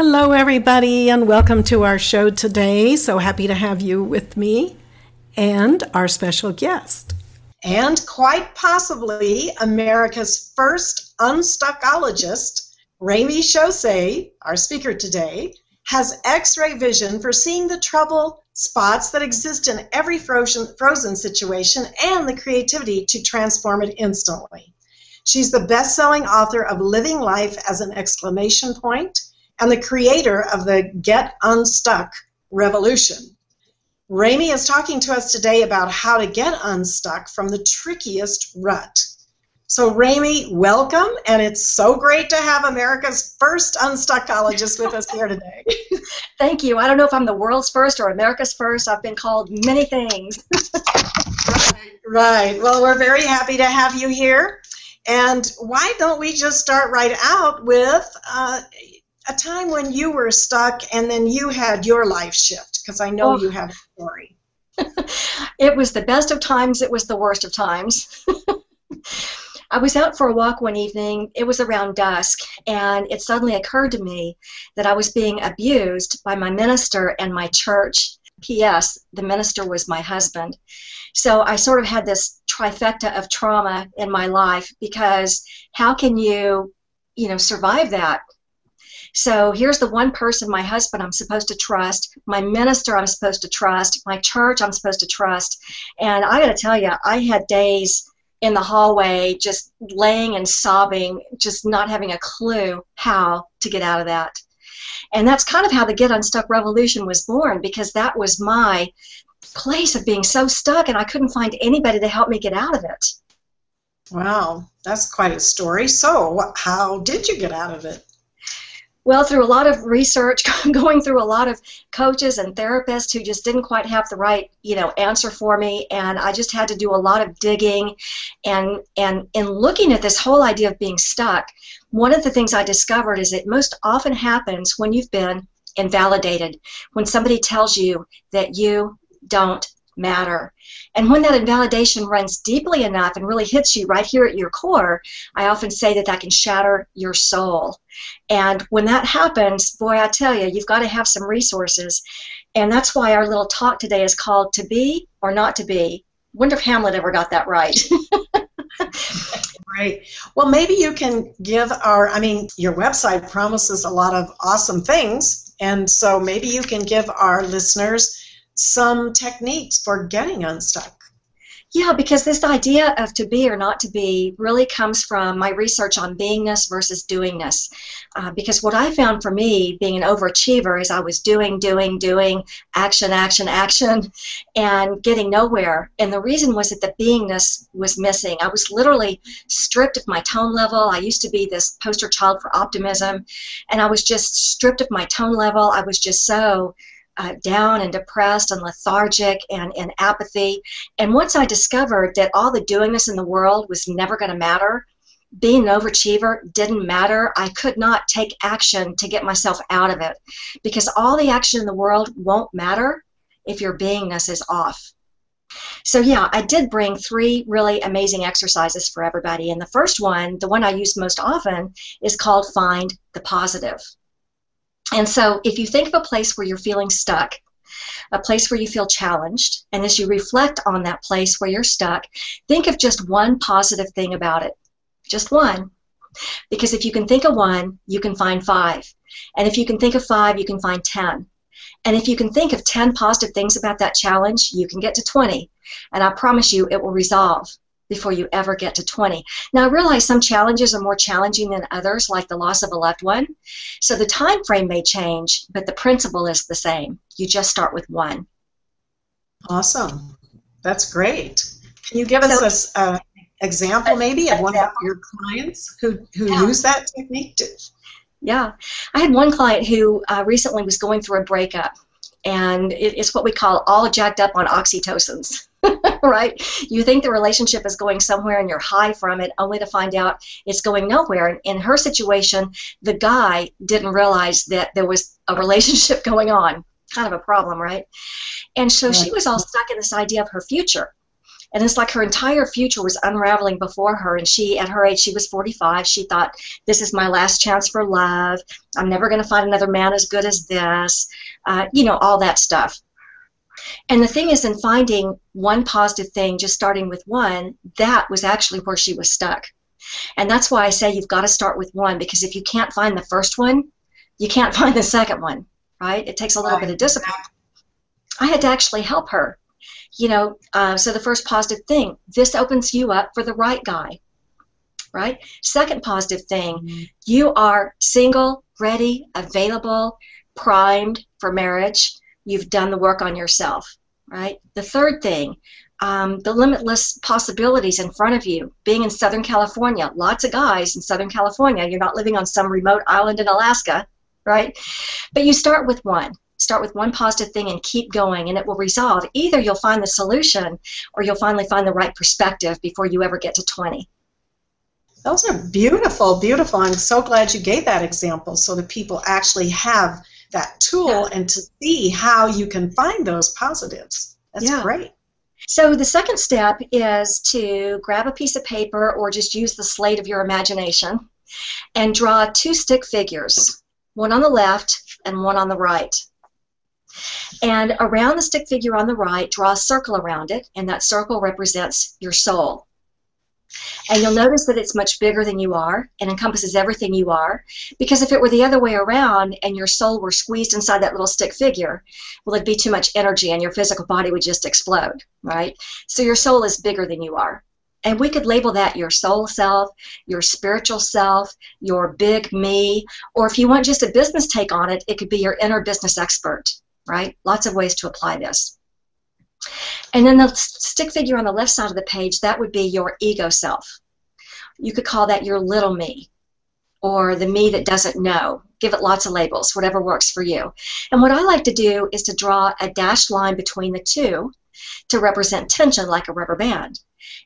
Hello, everybody, and welcome to our show today. So happy to have you with me and our special guest and quite possibly America's first unstuckologist, Remy Chausse, our speaker today, has X-ray vision for seeing the trouble spots that exist in every frozen, frozen situation and the creativity to transform it instantly. She's the best-selling author of Living Life as an Exclamation Point and the creator of the Get Unstuck Revolution. Remy is talking to us today about how to get unstuck from the trickiest rut. So, Remy, welcome, and it's so great to have America's first unstuckologist with us here today. Thank you. I don't know if I'm the world's first or America's first. I've been called many things. right, right. Well, we're very happy to have you here. And why don't we just start right out with uh, a time when you were stuck and then you had your life shift? Because I know oh. you have a story. it was the best of times, it was the worst of times. I was out for a walk one evening. It was around dusk, and it suddenly occurred to me that I was being abused by my minister and my church. P.S. The minister was my husband. So I sort of had this trifecta of trauma in my life because how can you, you know, survive that? So here's the one person, my husband, I'm supposed to trust, my minister, I'm supposed to trust, my church, I'm supposed to trust. And I got to tell you, I had days in the hallway just laying and sobbing, just not having a clue how to get out of that. And that's kind of how the Get Unstuck Revolution was born because that was my place of being so stuck and I couldn't find anybody to help me get out of it. Wow, that's quite a story. So, how did you get out of it? Well, through a lot of research, going through a lot of coaches and therapists who just didn't quite have the right, you know, answer for me, and I just had to do a lot of digging, and and in looking at this whole idea of being stuck, one of the things I discovered is it most often happens when you've been invalidated, when somebody tells you that you don't matter. And when that invalidation runs deeply enough and really hits you right here at your core, I often say that that can shatter your soul. And when that happens, boy, I tell you, you've got to have some resources. And that's why our little talk today is called To Be or Not to Be. Wonder if Hamlet ever got that right. Right. Well, maybe you can give our, I mean, your website promises a lot of awesome things. And so maybe you can give our listeners some techniques for getting unstuck. Yeah, because this idea of to be or not to be really comes from my research on beingness versus doingness. Uh, because what I found for me, being an overachiever, is I was doing, doing, doing, action, action, action, and getting nowhere. And the reason was that the beingness was missing. I was literally stripped of my tone level. I used to be this poster child for optimism, and I was just stripped of my tone level. I was just so uh, down and depressed and lethargic and in apathy. And once I discovered that all the doingness in the world was never going to matter, being an overachiever didn't matter. I could not take action to get myself out of it because all the action in the world won't matter if your beingness is off. So, yeah, I did bring three really amazing exercises for everybody. And the first one, the one I use most often, is called Find the Positive. And so if you think of a place where you're feeling stuck, a place where you feel challenged, and as you reflect on that place where you're stuck, think of just one positive thing about it. Just one. Because if you can think of one, you can find five. And if you can think of five, you can find 10. And if you can think of 10 positive things about that challenge, you can get to 20. And I promise you, it will resolve before you ever get to 20. Now, I realize some challenges are more challenging than others, like the loss of a loved one. So the time frame may change, but the principle is the same. You just start with one. Awesome. That's great. Can you give us so, a, uh, example maybe of one of your clients who, who yeah. use that technique? To... Yeah. I had one client who uh, recently was going through a breakup, and it, it's what we call all jacked up on oxytocins. right? You think the relationship is going somewhere and you're high from it, only to find out it's going nowhere. And in her situation, the guy didn't realize that there was a relationship going on. Kind of a problem, right? And so she was all stuck in this idea of her future. And it's like her entire future was unraveling before her. And she, at her age, she was 45. She thought, this is my last chance for love. I'm never going to find another man as good as this. Uh, you know, all that stuff. And the thing is, in finding one positive thing, just starting with one, that was actually where she was stuck. And that's why I say you've got to start with one, because if you can't find the first one, you can't find the second one, right? It takes a little bit of discipline. I had to actually help her. You know, uh, so the first positive thing, this opens you up for the right guy, right? Second positive thing, mm-hmm. you are single, ready, available, primed for marriage you've done the work on yourself, right? The third thing, um, the limitless possibilities in front of you. Being in Southern California, lots of guys in Southern California. You're not living on some remote island in Alaska, right? But you start with one. Start with one positive thing and keep going, and it will resolve. Either you'll find the solution or you'll finally find the right perspective before you ever get to 20. Those are beautiful, beautiful. I'm so glad you gave that example so that people actually have that tool yeah. and to see how you can find those positives. That's yeah. great. So the second step is to grab a piece of paper or just use the slate of your imagination and draw two stick figures, one on the left and one on the right. And around the stick figure on the right, draw a circle around it, and that circle represents your soul. And you'll notice that it's much bigger than you are and encompasses everything you are. Because if it were the other way around and your soul were squeezed inside that little stick figure, well, it'd be too much energy and your physical body would just explode, right? So your soul is bigger than you are. And we could label that your soul self, your spiritual self, your big me, or if you want just a business take on it, it could be your inner business expert, right? Lots of ways to apply this. And then the stick figure on the left side of the page, that would be your ego self. You could call that your little me or the me that doesn't know. Give it lots of labels, whatever works for you. And what I like to do is to draw a dashed line between the two to represent tension like a rubber band.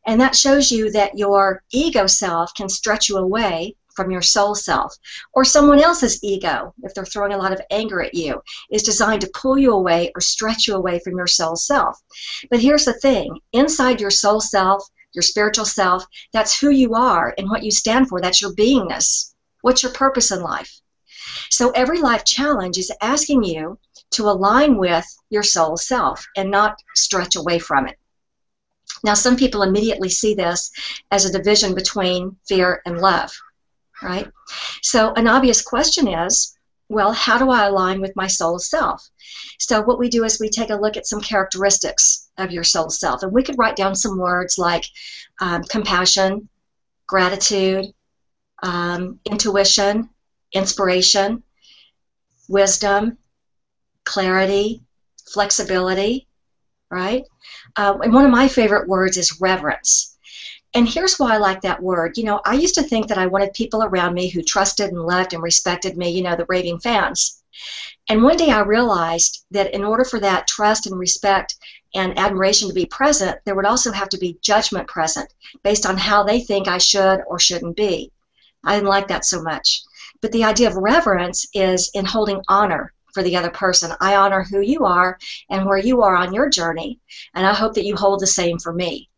And that shows you that your ego self can stretch you away from your soul self. Or someone else's ego, if they're throwing a lot of anger at you, is designed to pull you away or stretch you away from your soul self. But here's the thing inside your soul self, your spiritual self, that's who you are and what you stand for. That's your beingness. What's your purpose in life? So every life challenge is asking you to align with your soul self and not stretch away from it. Now, some people immediately see this as a division between fear and love right? So an obvious question is, well, how do I align with my soul self? So what we do is we take a look at some characteristics of your soul self, and we could write down some words like um, compassion, gratitude, um, intuition, inspiration, wisdom, clarity, flexibility, right? Uh, and one of my favorite words is reverence. And here's why I like that word. You know, I used to think that I wanted people around me who trusted and loved and respected me, you know, the raving fans. And one day I realized that in order for that trust and respect and admiration to be present, there would also have to be judgment present based on how they think I should or shouldn't be. I didn't like that so much. But the idea of reverence is in holding honor for the other person. I honor who you are and where you are on your journey, and I hope that you hold the same for me.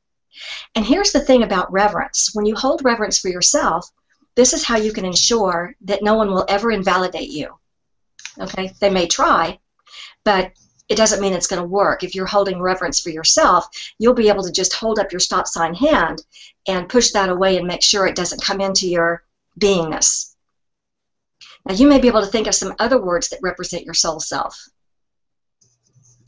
And here's the thing about reverence when you hold reverence for yourself, this is how you can ensure that no one will ever invalidate you. Okay? They may try, but it doesn't mean it's going to work. If you're holding reverence for yourself, you'll be able to just hold up your stop sign hand and push that away and make sure it doesn't come into your beingness. Now, you may be able to think of some other words that represent your soul self.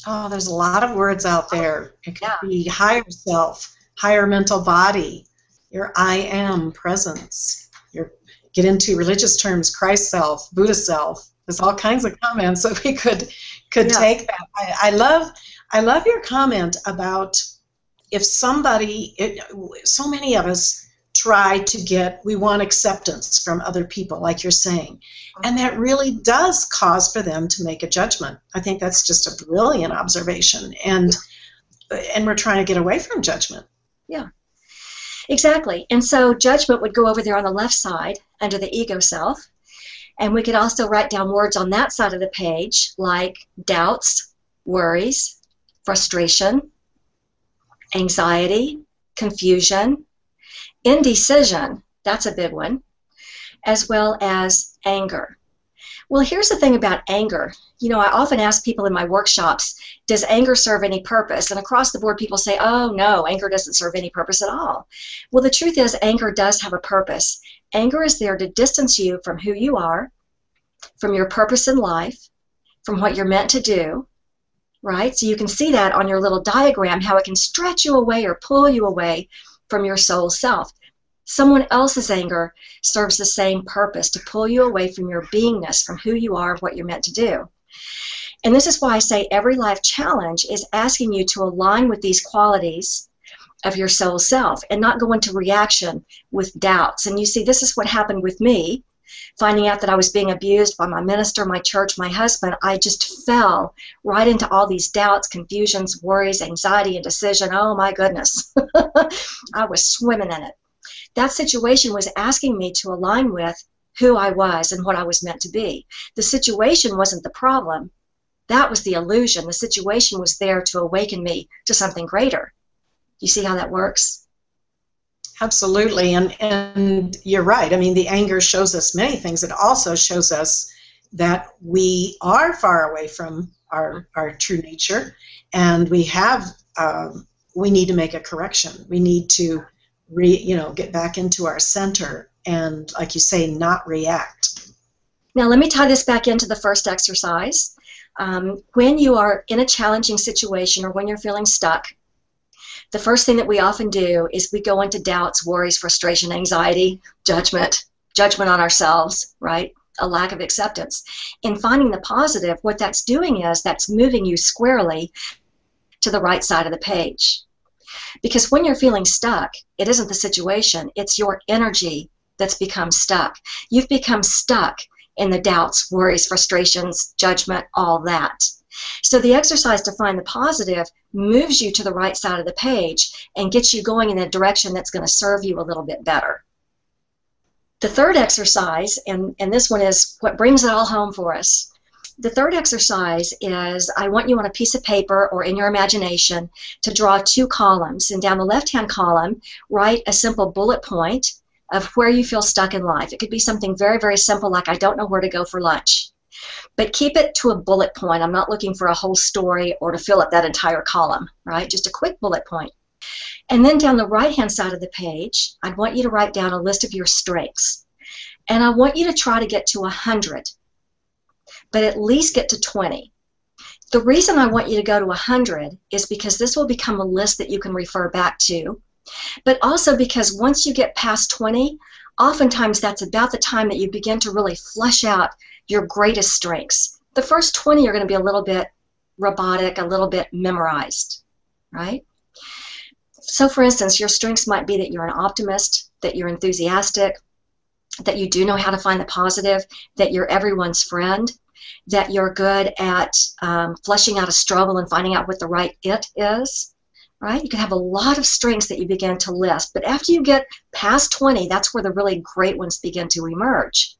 Oh, there's a lot of words out there. It could yeah. be higher self, higher mental body, your I am presence. Your get into religious terms, Christ self, Buddha self. There's all kinds of comments that we could could yeah. take that. I, I love I love your comment about if somebody, it, so many of us try to get, we want acceptance from other people, like you're saying. And that really does cause for them to make a judgment. I think that's just a brilliant observation. And and we're trying to get away from judgment. Yeah. Exactly. And so judgment would go over there on the left side under the ego self. And we could also write down words on that side of the page like doubts, worries, frustration, anxiety, confusion, indecision, that's a big one, as well as anger. Well, here's the thing about anger. You know, I often ask people in my workshops, does anger serve any purpose? And across the board, people say, oh, no, anger doesn't serve any purpose at all. Well, the truth is, anger does have a purpose. Anger is there to distance you from who you are, from your purpose in life, from what you're meant to do, right? So you can see that on your little diagram, how it can stretch you away or pull you away from your soul self. Someone else's anger serves the same purpose to pull you away from your beingness, from who you are, what you're meant to do. And this is why I say every life challenge is asking you to align with these qualities of your soul self and not go into reaction with doubts. And you see, this is what happened with me. Finding out that I was being abused by my minister, my church, my husband, I just fell right into all these doubts, confusions, worries, anxiety, and decision. Oh my goodness. I was swimming in it that situation was asking me to align with who I was and what I was meant to be. The situation wasn't the problem. That was the illusion. The situation was there to awaken me to something greater. You see how that works? Absolutely. And and you're right. I mean, the anger shows us many things. It also shows us that we are far away from our our true nature, and we have um, we need to make a correction. We need to re, you know, get back into our center and, like you say, not react. Now, let me tie this back into the first exercise. Um, when you are in a challenging situation or when you're feeling stuck, the first thing that we often do is we go into doubts, worries, frustration, anxiety, judgment, judgment on ourselves, right? A lack of acceptance. In finding the positive, what that's doing is that's moving you squarely to the right side of the page. Because when you're feeling stuck, it isn't the situation, it's your energy that's become stuck. You've become stuck in the doubts, worries, frustrations, judgment, all that. So the exercise to find the positive moves you to the right side of the page and gets you going in a direction that's going to serve you a little bit better. The third exercise, and, and this one is what brings it all home for us, the third exercise is I want you on a piece of paper or in your imagination to draw two columns. And down the left hand column, write a simple bullet point of where you feel stuck in life. It could be something very, very simple like I don't know where to go for lunch. But keep it to a bullet point. I'm not looking for a whole story or to fill up that entire column, right? Just a quick bullet point. And then down the right hand side of the page, I'd want you to write down a list of your strengths. And I want you to try to get to 100 but at least get to 20. The reason I want you to go to 100 is because this will become a list that you can refer back to, but also because once you get past 20, oftentimes that's about the time that you begin to really flesh out your greatest strengths. The first 20 are going to be a little bit robotic, a little bit memorized, right? So, for instance, your strengths might be that you're an optimist, that you're enthusiastic, that you do know how to find the positive, that you're everyone's friend, that you're good at um, out a struggle and finding out what the right it is, right? You can have a lot of strengths that you begin to list, but after you get past 20, that's where the really great ones begin to emerge.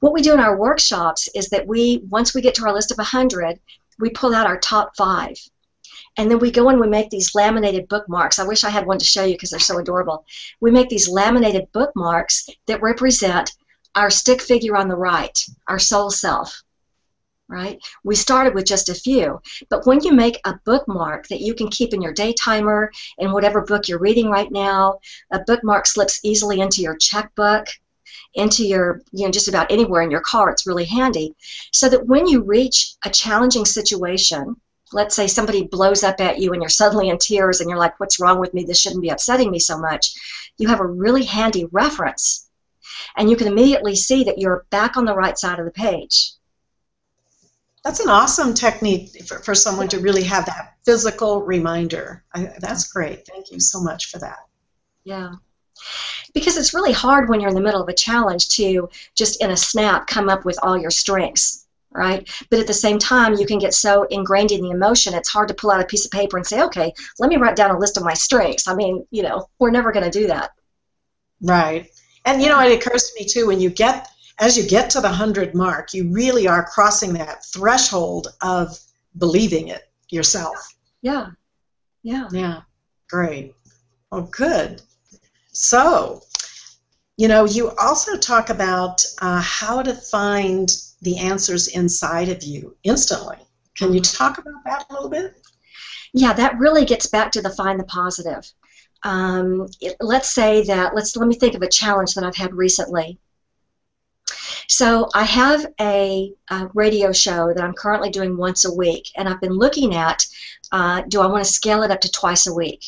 What we do in our workshops is that we, once we get to our list of 100, we pull out our top five. And then we go and we make these laminated bookmarks. I wish I had one to show you because they're so adorable. We make these laminated bookmarks that represent our stick figure on the right, our soul self right? We started with just a few. But when you make a bookmark that you can keep in your day timer, in whatever book you're reading right now, a bookmark slips easily into your checkbook, into your, you know, just about anywhere in your car. It's really handy. So that when you reach a challenging situation, let's say somebody blows up at you and you're suddenly in tears and you're like, what's wrong with me? This shouldn't be upsetting me so much. You have a really handy reference. And you can immediately see that you're back on the right side of the page That's an awesome technique for, for someone to really have that physical reminder. I, that's great. Thank you so much for that. Yeah. Because it's really hard when you're in the middle of a challenge to just in a snap come up with all your strengths, right? But at the same time, you can get so ingrained in the emotion, it's hard to pull out a piece of paper and say, okay, let me write down a list of my strengths. I mean, you know, we're never going to do that. Right. And, you know, it occurs to me too when you get, as you get to the 100 mark, you really are crossing that threshold of believing it yourself. Yeah. Yeah. Yeah. Great. Oh, good. So, you know, you also talk about uh, how to find the answers inside of you instantly. Can you talk about that a little bit? Yeah, that really gets back to the find the positive. Um, it, let's say that let's let me think of a challenge that I've had recently. So I have a, a, radio show that I'm currently doing once a week, and I've been looking at uh, do I want to scale it up to twice a week?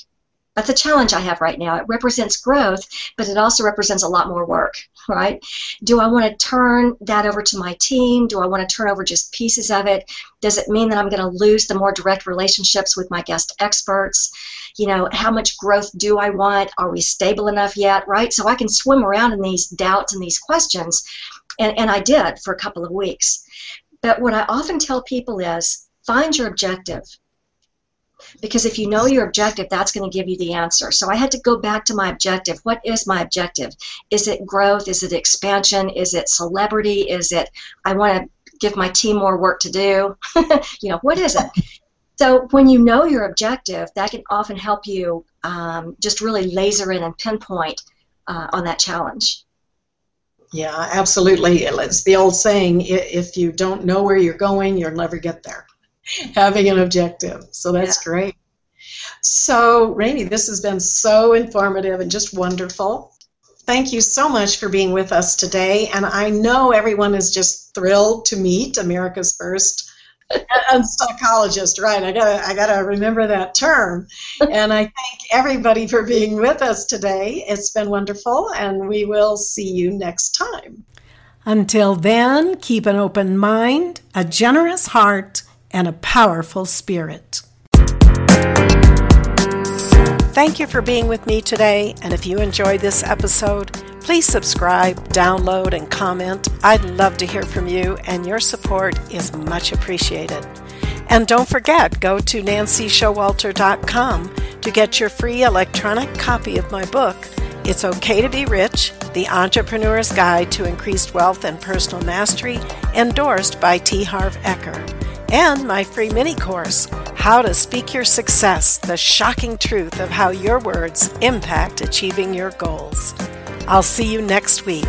That's a challenge I have right now. It represents growth, but it also represents a lot more work, right? Do I want to turn that over to my team? Do I want to turn over just pieces of it? Does it mean that I'm going to lose the more direct relationships with my guest experts? You know, how much growth do I want? Are we stable enough yet, right? So I can swim around in these doubts and these questions, and, and I did for a couple of weeks. But what I often tell people is find your objective because if you know your objective, that's going to give you the answer. So I had to go back to my objective. What is my objective? Is it growth? Is it expansion? Is it celebrity? Is it I want to give my team more work to do? you know, what is it? So when you know your objective, that can often help you um, just really laser in and pinpoint uh, on that challenge. Yeah, absolutely. It's the old saying: if you don't know where you're going, you'll never get there. having an objective. So that's yeah. great. So, Remy, this has been so informative and just wonderful. Thank you so much for being with us today. And I know everyone is just thrilled to meet America's first unstuckologist, right? I gotta, I gotta remember that term. And I thank everybody for being with us today. It's been wonderful, and we will see you next time. Until then, keep an open mind, a generous heart and a powerful spirit. Thank you for being with me today, and if you enjoyed this episode, please subscribe, download, and comment. I'd love to hear from you, and your support is much appreciated. And don't forget, go to nancyshowalter.com to get your free electronic copy of my book, It's Okay to Be Rich The Entrepreneur's Guide to Increased Wealth and Personal Mastery, endorsed by T. Harv Eker and my free mini course, How to Speak Your Success The Shocking Truth of How Your Words Impact Achieving Your Goals. I'll see you next week.